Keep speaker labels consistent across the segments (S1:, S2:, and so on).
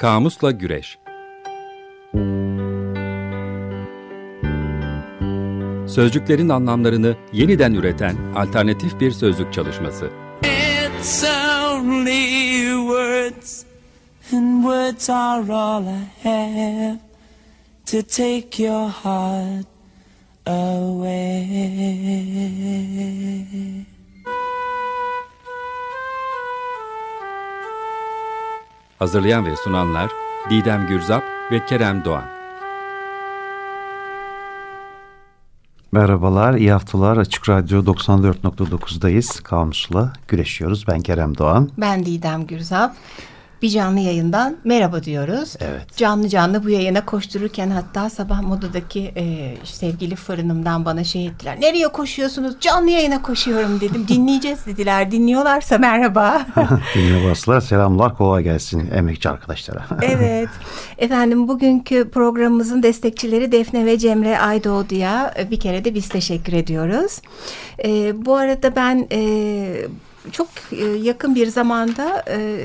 S1: Kamusla Güreş Sözcüklerin anlamlarını yeniden üreten alternatif bir sözlük çalışması. It's only words and words are all I have to take your heart away. Hazırlayan ve sunanlar Didem Gürzap ve Kerem Doğan.
S2: Merhabalar, iyi haftalar. Açık Radyo 94.9'dayız. Kamusla güreşiyoruz. Ben Kerem Doğan.
S3: Ben Didem Gürzap bir canlı yayından merhaba diyoruz.
S2: Evet.
S3: Canlı canlı bu yayına koştururken hatta sabah modadaki e, sevgili fırınımdan bana şey ettiler. Nereye koşuyorsunuz? Canlı yayına koşuyorum dedim. Dinleyeceğiz dediler. Dinliyorlarsa merhaba.
S2: Dinliyorlarsa selamlar kolay gelsin emekçi arkadaşlara.
S3: evet. Efendim bugünkü programımızın destekçileri Defne ve Cemre Aydoğdu'ya e, bir kere de biz teşekkür ediyoruz. E, bu arada ben e, çok e, yakın bir zamanda e,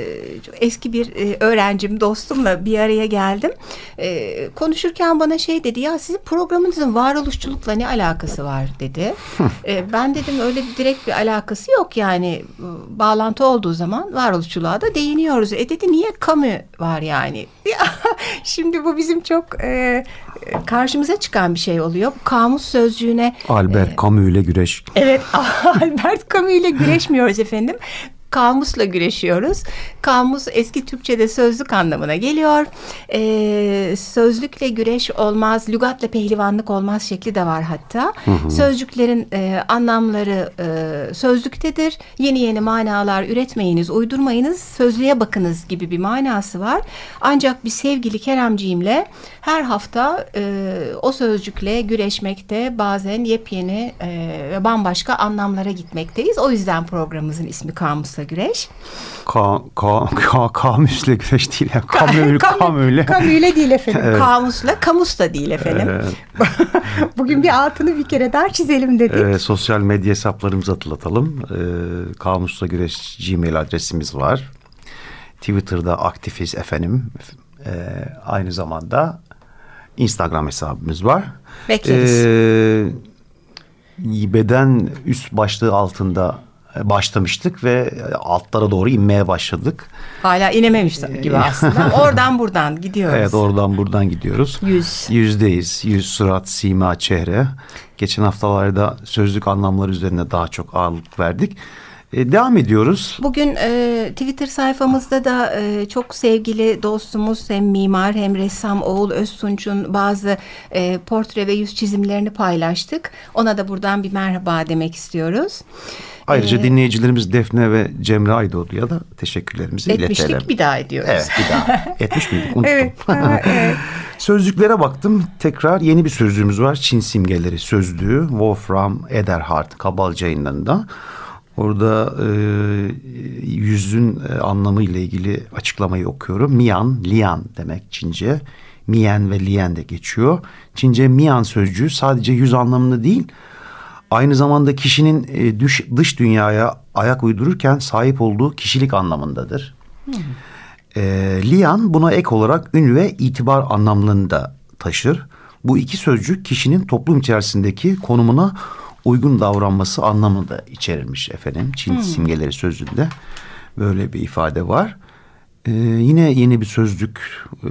S3: eski bir e, öğrencim, dostumla bir araya geldim. Konuşurken bana şey dedi ya sizin programınızın varoluşçulukla ne alakası var dedi. Ben dedim öyle direkt bir alakası yok yani bağlantı olduğu zaman varoluşçuluğa da değiniyoruz. E dedi niye kamu var yani? Şimdi bu bizim çok karşımıza çıkan bir şey oluyor. Bu kamus sözcüğüne...
S2: Albert e, Camus ile güreş.
S3: Evet Albert Camus ile güreşmiyoruz efendim kamusla güreşiyoruz. Kamus eski Türkçe'de sözlük anlamına geliyor. Ee, sözlükle güreş olmaz, lügatla pehlivanlık olmaz şekli de var hatta. Hı hı. Sözcüklerin e, anlamları e, sözlüktedir. Yeni yeni manalar üretmeyiniz, uydurmayınız, sözlüğe bakınız gibi bir manası var. Ancak bir sevgili Keremciğimle her hafta e, o sözcükle güreşmekte bazen yepyeni e, ve bambaşka anlamlara gitmekteyiz. O yüzden programımızın ismi Kamusla güreş.
S2: Ka, ka, ka, kamusla güreş değil. Yani. Kamül, kamüle.
S3: Kamüle değil efendim. Evet. Kamusla, kamus da değil efendim. Evet. Bugün bir altını bir kere daha çizelim dedik.
S2: Evet, sosyal medya hesaplarımızı hatırlatalım. Ee, kamusla güreş gmail adresimiz var. Twitter'da aktifiz efendim. Ee, aynı zamanda Instagram hesabımız var.
S3: Bekleriz. Ee,
S2: beden üst başlığı altında başlamıştık ve altlara doğru inmeye başladık.
S3: Hala inememiş gibi aslında. oradan buradan gidiyoruz.
S2: Evet oradan buradan gidiyoruz.
S3: Yüz.
S2: Yüzdeyiz. Yüz, surat, sima, çehre. Geçen haftalarda sözlük anlamları üzerine daha çok ağırlık verdik. E, devam ediyoruz.
S3: Bugün e, Twitter sayfamızda da e, çok sevgili dostumuz hem mimar hem ressam Oğul Öztunç'un bazı e, portre ve yüz çizimlerini paylaştık. Ona da buradan bir merhaba demek istiyoruz.
S2: Ayrıca ee, dinleyicilerimiz Defne ve Cemre Aydoğdu'ya da teşekkürlerimizi
S3: etmiştik,
S2: iletelim.
S3: bir daha ediyoruz.
S2: Evet bir daha. Etmiş miydik? Unuttum.
S3: evet, evet.
S2: Sözlüklere baktım. Tekrar yeni bir sözlüğümüz var. Çin simgeleri sözlüğü. Wolfram Ederhard Kabalca yayınlarında. Orada e, yüzün e, anlamı ile ilgili açıklamayı okuyorum. Mian, lian demek Çince. Mien ve lien de geçiyor. Çince mian sözcüğü sadece yüz anlamında değil, aynı zamanda kişinin e, dış, dış dünyaya ayak uydururken sahip olduğu kişilik anlamındadır. Hmm. E, lian buna ek olarak ün ve itibar anlamlarını da taşır. Bu iki sözcük kişinin toplum içerisindeki konumuna uygun davranması anlamında içerilmiş efendim. Çin hmm. simgeleri sözünde böyle bir ifade var. Ee, yine yeni bir sözlük e,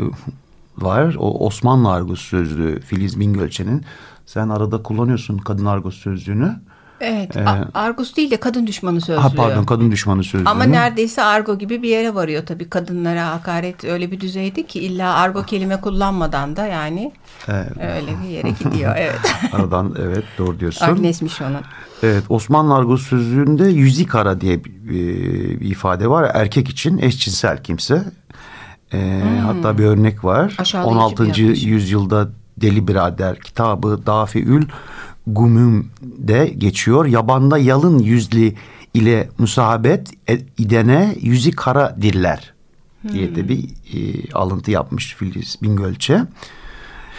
S2: var. O Osmanlı argosu sözlüğü Filiz Bingölçen'in. Sen arada kullanıyorsun kadın argosu sözlüğünü.
S3: Evet. Ee, Argus değil de kadın düşmanı sözlüğü.
S2: Ha pardon kadın düşmanı sözlüğü.
S3: Ama neredeyse argo gibi bir yere varıyor tabii. Kadınlara hakaret öyle bir düzeydi ki illa argo kelime kullanmadan da yani evet. öyle bir yere gidiyor. Evet.
S2: Aradan evet doğru diyorsun.
S3: Agnes'miş onun.
S2: Evet Osmanlı argo sözlüğünde yüzikara diye bir, bir ifade var. Erkek için eşcinsel kimse. Ee, hmm. Hatta bir örnek var. Aşağılayıcı 16. Bir yüzyılda Deli Birader kitabı Dafiül Gumüm'de geçiyor. Yabanda yalın yüzlü ile musahabet idene yüzü kara diller diye de bir e, alıntı yapmış Filiz Bingölç'e.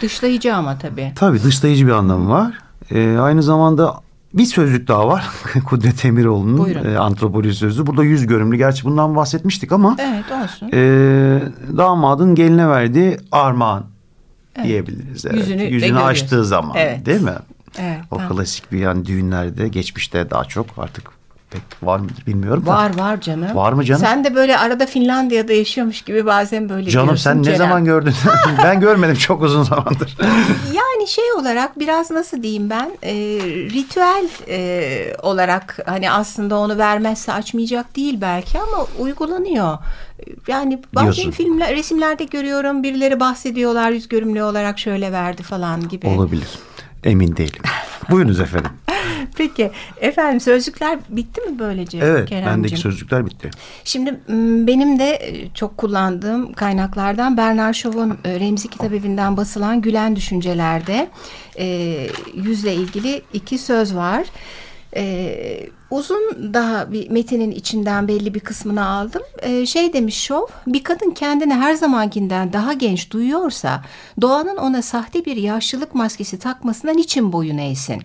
S3: Dışlayıcı ama tabii.
S2: Tabii dışlayıcı bir anlamı var. E, aynı zamanda bir sözlük daha var. Kudret Emiroğlu'nun e, antropoloji sözlüğü. Burada yüz görümlü. Gerçi bundan bahsetmiştik ama
S3: Evet olsun.
S2: e, damadın geline verdiği armağan diyebiliriz. Evet.
S3: Yüzünü de
S2: Yüzünü açtığı zaman
S3: Evet.
S2: değil mi?
S3: Evet,
S2: O
S3: tamam.
S2: klasik bir yani düğünlerde geçmişte daha çok artık pek var mıdır bilmiyorum da.
S3: Var var canım.
S2: Var mı canım?
S3: Sen de böyle arada Finlandiya'da yaşıyormuş gibi bazen böyle
S2: Canım sen ne
S3: Kerem.
S2: zaman gördün? ben görmedim çok uzun zamandır.
S3: Yani şey olarak biraz nasıl diyeyim ben e, ritüel e, olarak hani aslında onu vermezse açmayacak değil belki ama uygulanıyor. Yani bazen
S2: Diyorsun.
S3: filmler, resimlerde görüyorum birileri bahsediyorlar yüz görümlü olarak şöyle verdi falan gibi.
S2: Olabilir. Emin değilim. Buyurunuz efendim.
S3: Peki efendim sözlükler bitti mi böylece
S2: Evet
S3: Keremcim?
S2: bendeki sözlükler bitti.
S3: Şimdi benim de e, çok kullandığım kaynaklardan Bernard Shaw'un e, Remzi Kitabevi'nden basılan Gülen Düşünceler'de e, yüzle ilgili iki söz var. E, uzun daha bir metinin içinden belli bir kısmını aldım. E, şey demiş Shaw, bir kadın kendini her zamankinden daha genç duyuyorsa doğanın ona sahte bir yaşlılık maskesi takmasına niçin boyun eğsin?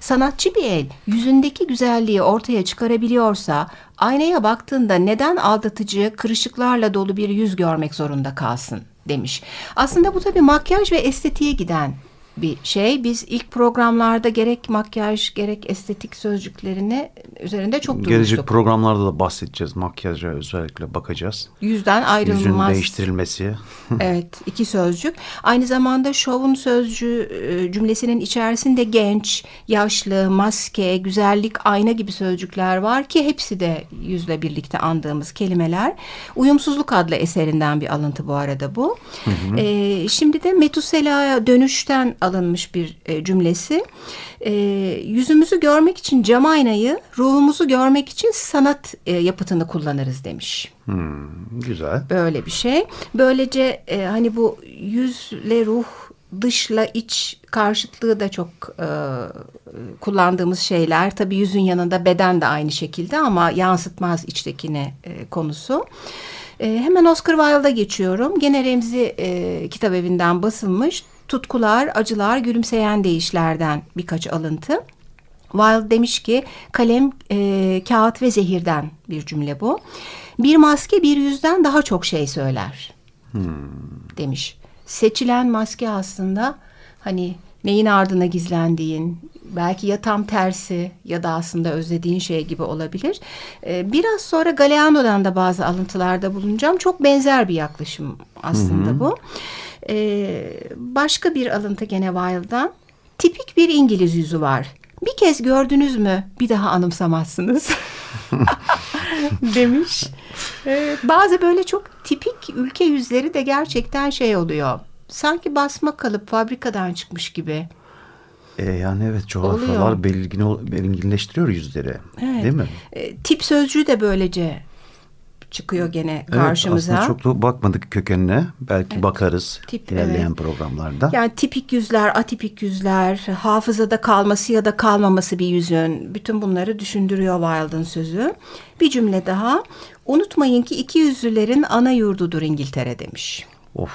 S3: Sanatçı bir el yüzündeki güzelliği ortaya çıkarabiliyorsa aynaya baktığında neden aldatıcı, kırışıklarla dolu bir yüz görmek zorunda kalsın demiş. Aslında bu tabii makyaj ve estetiğe giden bir şey. Biz ilk programlarda gerek makyaj gerek estetik sözcüklerini üzerinde çok
S2: Gelecek
S3: durmuştuk.
S2: programlarda da bahsedeceğiz. Makyaja özellikle bakacağız.
S3: Yüzden
S2: Yüzün
S3: ayrılmaz.
S2: değiştirilmesi.
S3: Evet, iki sözcük. Aynı zamanda şovun sözcüğü e, cümlesinin içerisinde genç, yaşlı, maske, güzellik, ayna gibi sözcükler var ki hepsi de yüzle birlikte andığımız kelimeler. Uyumsuzluk adlı eserinden bir alıntı bu arada bu. E, şimdi de Metusela'ya dönüşten alınmış bir e, cümlesi. E, yüzümüzü görmek için cam aynayı, ruhumuzu görmek için sanat e, yapıtını kullanırız demiş.
S2: Hmm, güzel.
S3: Böyle bir şey. Böylece e, hani bu yüzle ruh dışla iç karşıtlığı da çok e, kullandığımız şeyler. Tabii yüzün yanında beden de aynı şekilde ama yansıtmaz içtekine e, konusu. E, hemen Oscar Wilde'a geçiyorum. Gene Remzi e, kitap evinden basılmış. Tutkular, acılar, gülümseyen değişlerden birkaç alıntı. Wilde demiş ki kalem, e, kağıt ve zehirden bir cümle bu. Bir maske bir yüzden daha çok şey söyler demiş. Seçilen maske aslında hani neyin ardına gizlendiğin, belki ya tam tersi ya da aslında özlediğin şey gibi olabilir. Ee, biraz sonra Galeano'dan da bazı alıntılarda bulunacağım. Çok benzer bir yaklaşım aslında bu. Ee, başka bir alıntı gene Wilde'dan. Tipik bir İngiliz yüzü var. Bir kez gördünüz mü bir daha anımsamazsınız. demiş. Evet, bazı böyle çok tipik ülke yüzleri de gerçekten şey oluyor. Sanki basma kalıp fabrikadan çıkmış gibi.
S2: E, yani evet coğrafyalar belirgin, belirginleştiriyor yüzleri.
S3: Evet.
S2: Değil mi?
S3: E, tip sözcüğü de böylece çıkıyor gene karşımıza.
S2: Evet, aslında çok da bakmadık kökenine. Belki bakarız
S3: Tip,
S2: ilerleyen
S3: evet.
S2: programlarda.
S3: Yani tipik yüzler, atipik yüzler, hafızada kalması ya da kalmaması bir yüzün. Bütün bunları düşündürüyor Wilde'ın sözü. Bir cümle daha. Unutmayın ki iki yüzlülerin ana yurdudur İngiltere demiş.
S2: Of.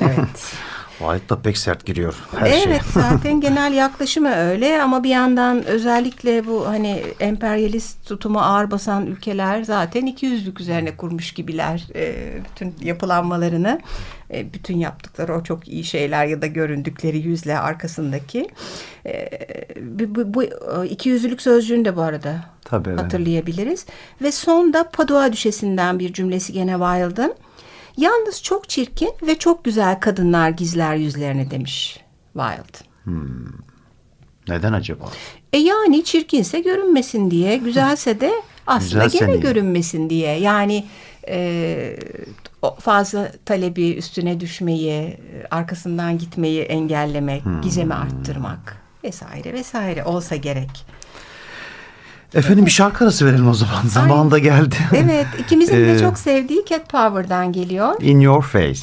S3: Evet.
S2: White da pek sert giriyor her şey.
S3: evet zaten genel yaklaşımı öyle ama bir yandan özellikle bu hani emperyalist tutumu ağır basan ülkeler zaten iki yüzlük üzerine kurmuş gibiler e, bütün yapılanmalarını e, bütün yaptıkları o çok iyi şeyler ya da göründükleri yüzle arkasındaki e, bu, bu, bu iki yüzlülük sözcüğünü de bu arada
S2: Tabii, evet.
S3: hatırlayabiliriz ve son da Padua Düşesi'nden bir cümlesi gene Wilde'ın Yalnız çok çirkin ve çok güzel kadınlar gizler yüzlerini demiş Wilde.
S2: Neden acaba?
S3: E yani çirkinse görünmesin diye, güzelse de aslında
S2: Güzelse
S3: gene görünmesin diye. Yani e, fazla talebi üstüne düşmeyi, arkasından gitmeyi engellemek,
S2: Hmm.
S3: gizemi arttırmak vesaire vesaire olsa gerek.
S2: Efendim bir şarkı arası verelim o zaman. Zamanı da geldi.
S3: Evet, ikimizin de
S2: Ee,
S3: çok sevdiği Cat Power'dan geliyor.
S2: In Your Face.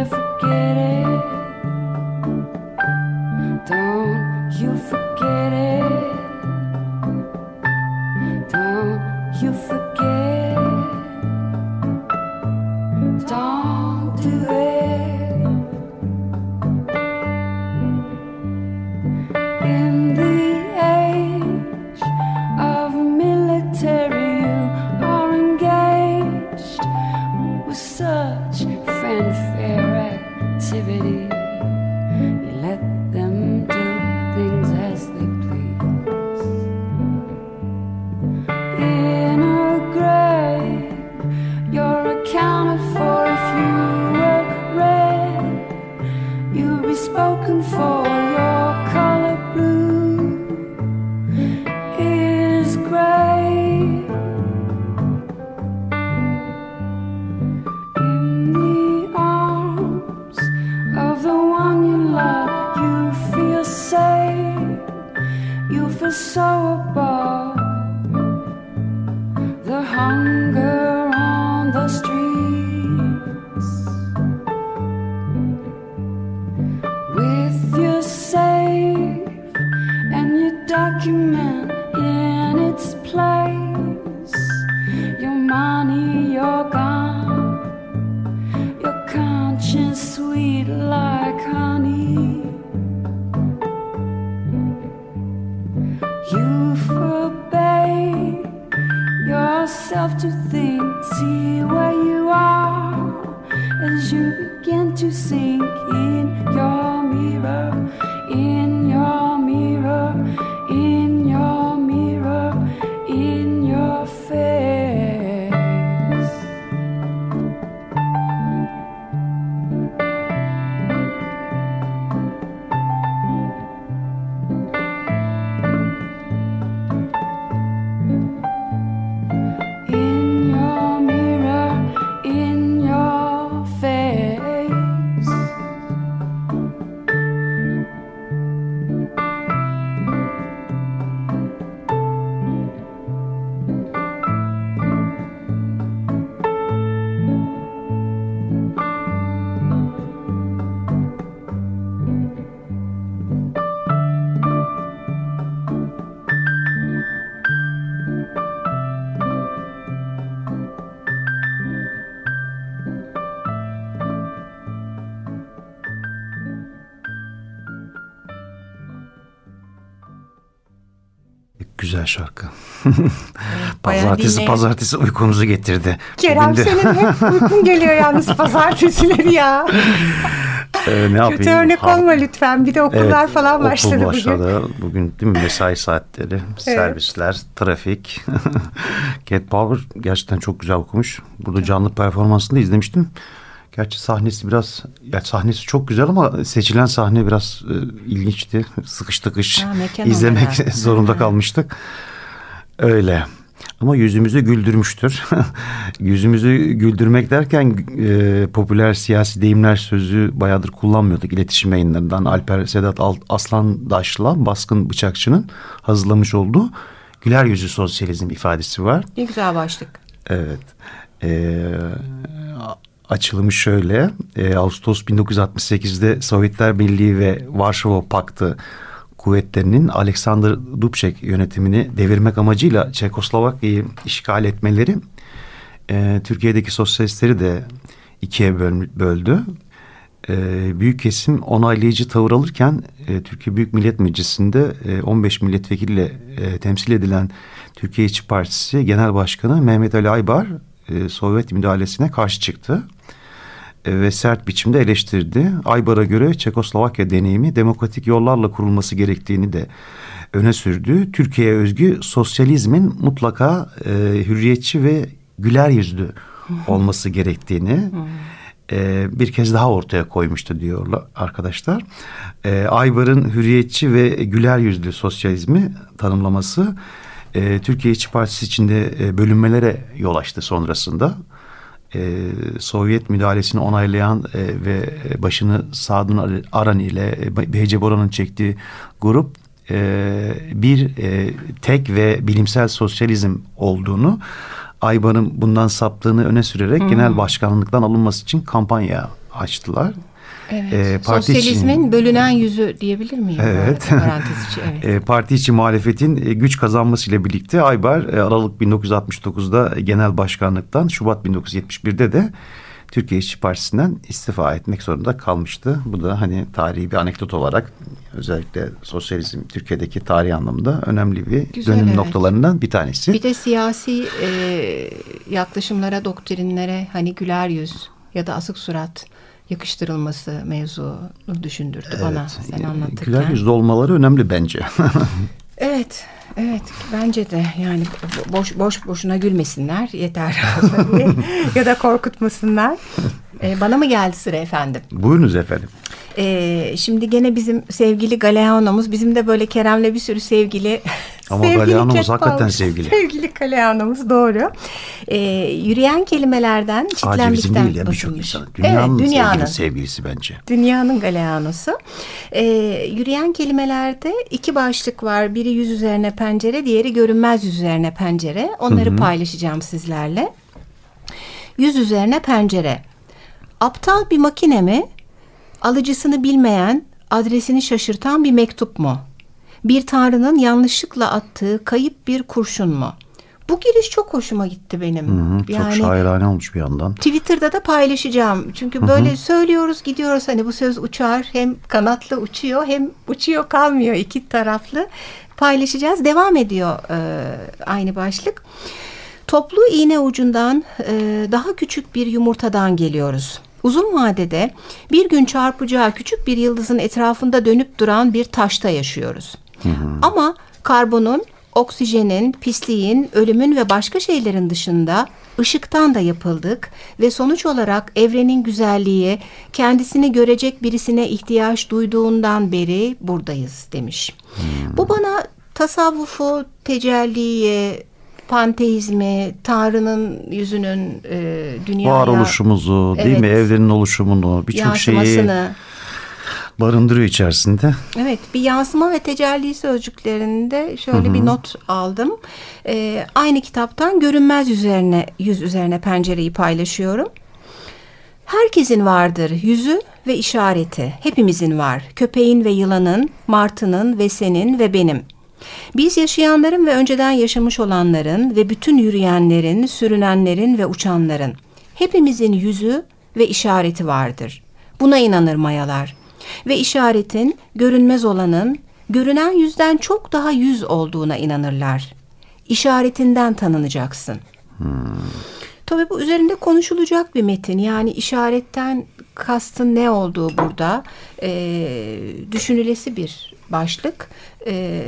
S4: Forget in its place, your money, your gun, your conscience sweet like honey. You forbade yourself to think, see where you are as you begin to sink in your
S2: Güzel şarkı. pazartesi pazartesi uykumuzu getirdi.
S3: Kerem
S2: Bugün de-
S3: senin hep uykun geliyor yalnız pazartesileri ya.
S2: Ee, ne yapayım?
S3: Kötü örnek
S2: Ha-
S3: olma lütfen. Bir de okullar
S2: Evet,
S3: falan
S2: okul
S3: başladı bugün.
S2: başladı. Bugün değil mi mesai saatleri, servisler, trafik. Cat Power gerçekten çok güzel okumuş. Burada canlı performansını da izlemiştim. Gerçi sahnesi biraz, ya sahnesi çok güzel ama seçilen sahne biraz e, ilginçti. Sıkış tıkış
S3: Ha,
S2: izlemek
S3: olarak.
S2: zorunda kalmıştık. Öyle. Ama yüzümüzü güldürmüştür. yüzümüzü güldürmek derken e, popüler siyasi deyimler sözü bayağıdır kullanmıyorduk. İletişim yayınlarından Alper Sedat Al- Aslandaş'la Baskın Bıçakçı'nın hazırlamış olduğu güler yüzü sosyalizm ifadesi var.
S3: Ne güzel başlık.
S2: Evet. Ee, açılımı şöyle. Ee, Ağustos 1968'de Sovyetler Birliği ve Varşova Paktı kuvvetlerinin Alexander Dubček yönetimini devirmek amacıyla Çekoslovakya'yı işgal etmeleri e, Türkiye'deki sosyalistleri de ikiye böl- böldü. e, büyük kesim onaylayıcı tavır alırken e, Türkiye Büyük Millet Meclisi'nde e, 15 milletvekiliyle e, temsil edilen Türkiye İşçi Partisi Genel Başkanı Mehmet Ali Aybar e, Sovyet müdahalesine karşı çıktı e, ve sert biçimde eleştirdi. Aybar'a göre Çekoslovakya deneyimi demokratik yollarla kurulması gerektiğini de öne sürdü. Türkiye'ye özgü sosyalizmin mutlaka e, hürriyetçi ve güler yüzlü olması gerektiğini e, bir kez daha ortaya koymuştu diyorlar arkadaşlar. E, Aybar'ın hürriyetçi ve güler yüzlü sosyalizmi tanımlaması e, Türkiye İşçi Partisi içinde e, bölünmelere yol açtı sonrasında. E, Sovyet müdahalesini onaylayan e, ve başını Sadun Aran ile e, Behce Boran'ın çektiği grup e, bir e, tek ve bilimsel sosyalizm olduğunu Aybar'ın bundan saptığını öne sürerek
S3: Hmm.
S2: genel başkanlıktan alınması için kampanya açtılar.
S3: Evet.
S2: E, parti
S3: Sosyalizmin
S2: için-
S3: bölünen yüzü diyebilir miyim?
S2: Evet.
S3: Parantez içi, evet.
S2: E, parti içi muhalefetin e, güç kazanmasıyla birlikte Aybar e, Aralık 1969'da genel başkanlıktan Şubat 1971'de de Türkiye İşçi Partisi'nden istifa etmek zorunda kalmıştı. Bu da hani tarihi bir anekdot olarak özellikle sosyalizm Türkiye'deki tarih anlamında önemli bir
S3: Güzel,
S2: dönüm
S3: evet.
S2: noktalarından bir tanesi.
S3: Bir de siyasi e, yaklaşımlara, doktrinlere hani güler yüz ya da asık surat yakıştırılması mevzunu düşündürdü bana sen
S2: E,
S3: anlatırken.
S2: Güler yüzlü olmaları önemli bence.
S3: Evet, evet bence de yani bo- boş boş boşuna gülmesinler yeter ya da korkutmasınlar. E, bana mı geldi sıra efendim?
S2: Buyurunuz efendim.
S3: Ee, şimdi gene bizim sevgili Galeano'muz bizim de böyle Kerem'le bir sürü sevgili
S2: Ama
S3: sevgili
S2: Galeano'muz hakikaten sevgili.
S3: Sevgili Galeano'muz doğru. Ee, yürüyen kelimelerden
S2: Sadece
S3: çitlenmekten
S2: bizim değil ya birçok insanın. Dünyanın,
S3: evet, dünyanın.
S2: sevgili sevgilisi bence.
S3: Dünyanın Galeanosu. Ee, yürüyen kelimelerde iki başlık var. Biri yüz üzerine pencere, diğeri görünmez yüz üzerine pencere. Onları paylaşacağım sizlerle. Yüz üzerine pencere. Aptal bir makine mi? Alıcısını bilmeyen, adresini şaşırtan bir mektup mu? Bir tanrının yanlışlıkla attığı kayıp bir kurşun mu? Bu giriş çok hoşuma gitti benim.
S2: Hı, Çok şairane olmuş bir yandan.
S3: Twitter'da da paylaşacağım. Çünkü böyle söylüyoruz gidiyoruz hani bu söz uçar hem kanatlı uçuyor hem uçuyor kalmıyor iki taraflı paylaşacağız. Devam ediyor e, aynı başlık. Toplu iğne ucundan e, daha küçük bir yumurtadan geliyoruz. Uzun vadede bir gün çarpacağı küçük bir yıldızın etrafında dönüp duran bir taşta yaşıyoruz. Ama karbonun, oksijenin, pisliğin, ölümün ve başka şeylerin dışında ışıktan da yapıldık ve sonuç olarak evrenin güzelliği kendisini görecek birisine ihtiyaç duyduğundan beri buradayız demiş. Bu bana tasavvufu, tecelliyi, panteizmi, Tanrı'nın yüzünün e, dünyaya
S2: Varoluşumuzu değil mi?
S3: Evet.
S2: Evrenin oluşumunu birçok şeyi barındırıyor içerisinde.
S3: Evet bir yansıma ve tecelli sözcüklerinde şöyle bir not aldım. Ee, aynı kitaptan görünmez üzerine yüz üzerine pencereyi paylaşıyorum. Herkesin vardır yüzü ve işareti. Hepimizin var. Köpeğin ve yılanın, martının ve senin ve benim. Biz yaşayanların ve önceden yaşamış olanların ve bütün yürüyenlerin, sürünenlerin ve uçanların. Hepimizin yüzü ve işareti vardır. Buna inanır mayalar. Ve işaretin, görünmez olanın, görünen yüzden çok daha yüz olduğuna inanırlar. İşaretinden tanınacaksın. Tabii bu üzerinde konuşulacak bir metin. Yani işaretten kastın ne olduğu burada e, düşünülesi bir başlık. E,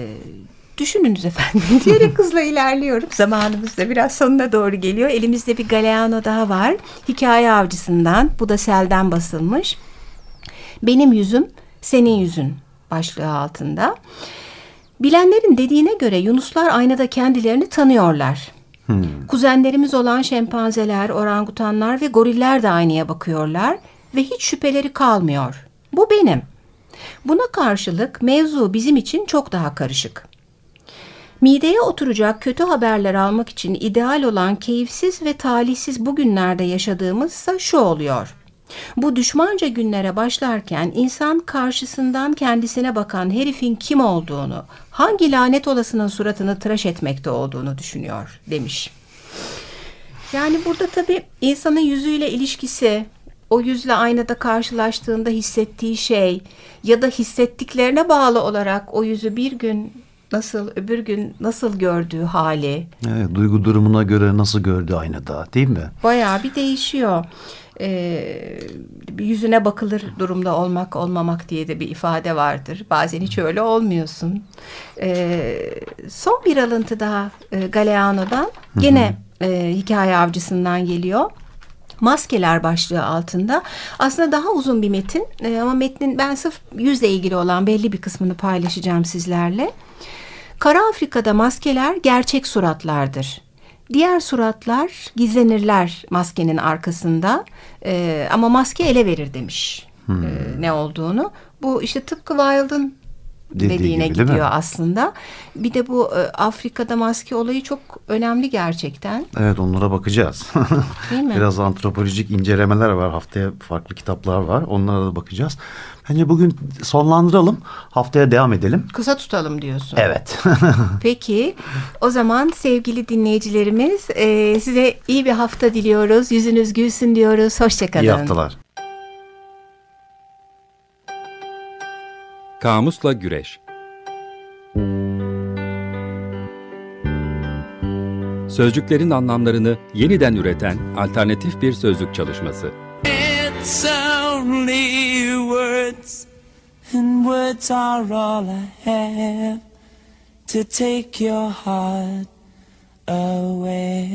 S3: düşününüz efendim diyerek hızla ilerliyorum. Zamanımız da biraz sonuna doğru geliyor. Elimizde bir Galeano daha var. Hikaye avcısından. Bu da selden basılmış. Benim yüzüm senin yüzün başlığı altında. Bilenlerin dediğine göre Yunuslar aynada kendilerini tanıyorlar. Kuzenlerimiz olan şempanzeler, orangutanlar ve goriller de aynaya bakıyorlar ve hiç şüpheleri kalmıyor. Bu benim. Buna karşılık mevzu bizim için çok daha karışık. Mideye oturacak kötü haberler almak için ideal olan keyifsiz ve talihsiz bugünlerde yaşadığımızsa şu oluyor. Bu düşmanca günlere başlarken insan karşısından kendisine bakan herifin kim olduğunu, hangi lanet olasının suratını tıraş etmekte olduğunu düşünüyor demiş. Yani burada tabii insanın yüzüyle ilişkisi, o yüzle aynada karşılaştığında hissettiği şey ya da hissettiklerine bağlı olarak o yüzü bir gün nasıl öbür gün nasıl gördüğü hali
S2: Evet, duygu durumuna göre nasıl gördü aynada değil mi?
S3: bayağı bir değişiyor. Ee, yüzüne bakılır durumda olmak olmamak diye de bir ifade vardır. Bazen hiç öyle olmuyorsun. Ee, son bir alıntı daha e, Galeano'dan gene e, hikaye avcısından geliyor. Maskeler başlığı altında. Aslında daha uzun bir metin e, ama metnin ben sırf yüzle ilgili olan belli bir kısmını paylaşacağım sizlerle. Kara Afrika'da maskeler gerçek suratlardır. Diğer suratlar gizlenirler maskenin arkasında Ee, ama maske ele verir demiş ee, ne olduğunu. Bu işte tıpkı Wilde'ın dediğine
S2: gibi,
S3: gidiyor aslında. Bir de bu e, Afrika'da maske olayı çok önemli gerçekten.
S2: Evet onlara bakacağız.
S3: Değil mi?
S2: Biraz antropolojik incelemeler var. Haftaya farklı kitaplar var. Onlara da bakacağız. Bence bugün sonlandıralım. Haftaya devam edelim.
S3: Kısa tutalım diyorsun.
S2: Evet.
S3: Peki o zaman sevgili dinleyicilerimiz e, size iyi bir hafta diliyoruz. Yüzünüz gülsün diyoruz. Hoşçakalın.
S2: İyi haftalar.
S4: Kamusla Güreş Sözcüklerin anlamlarını yeniden üreten alternatif bir sözlük çalışması.
S1: It's only words, and words are all I have to take your heart away.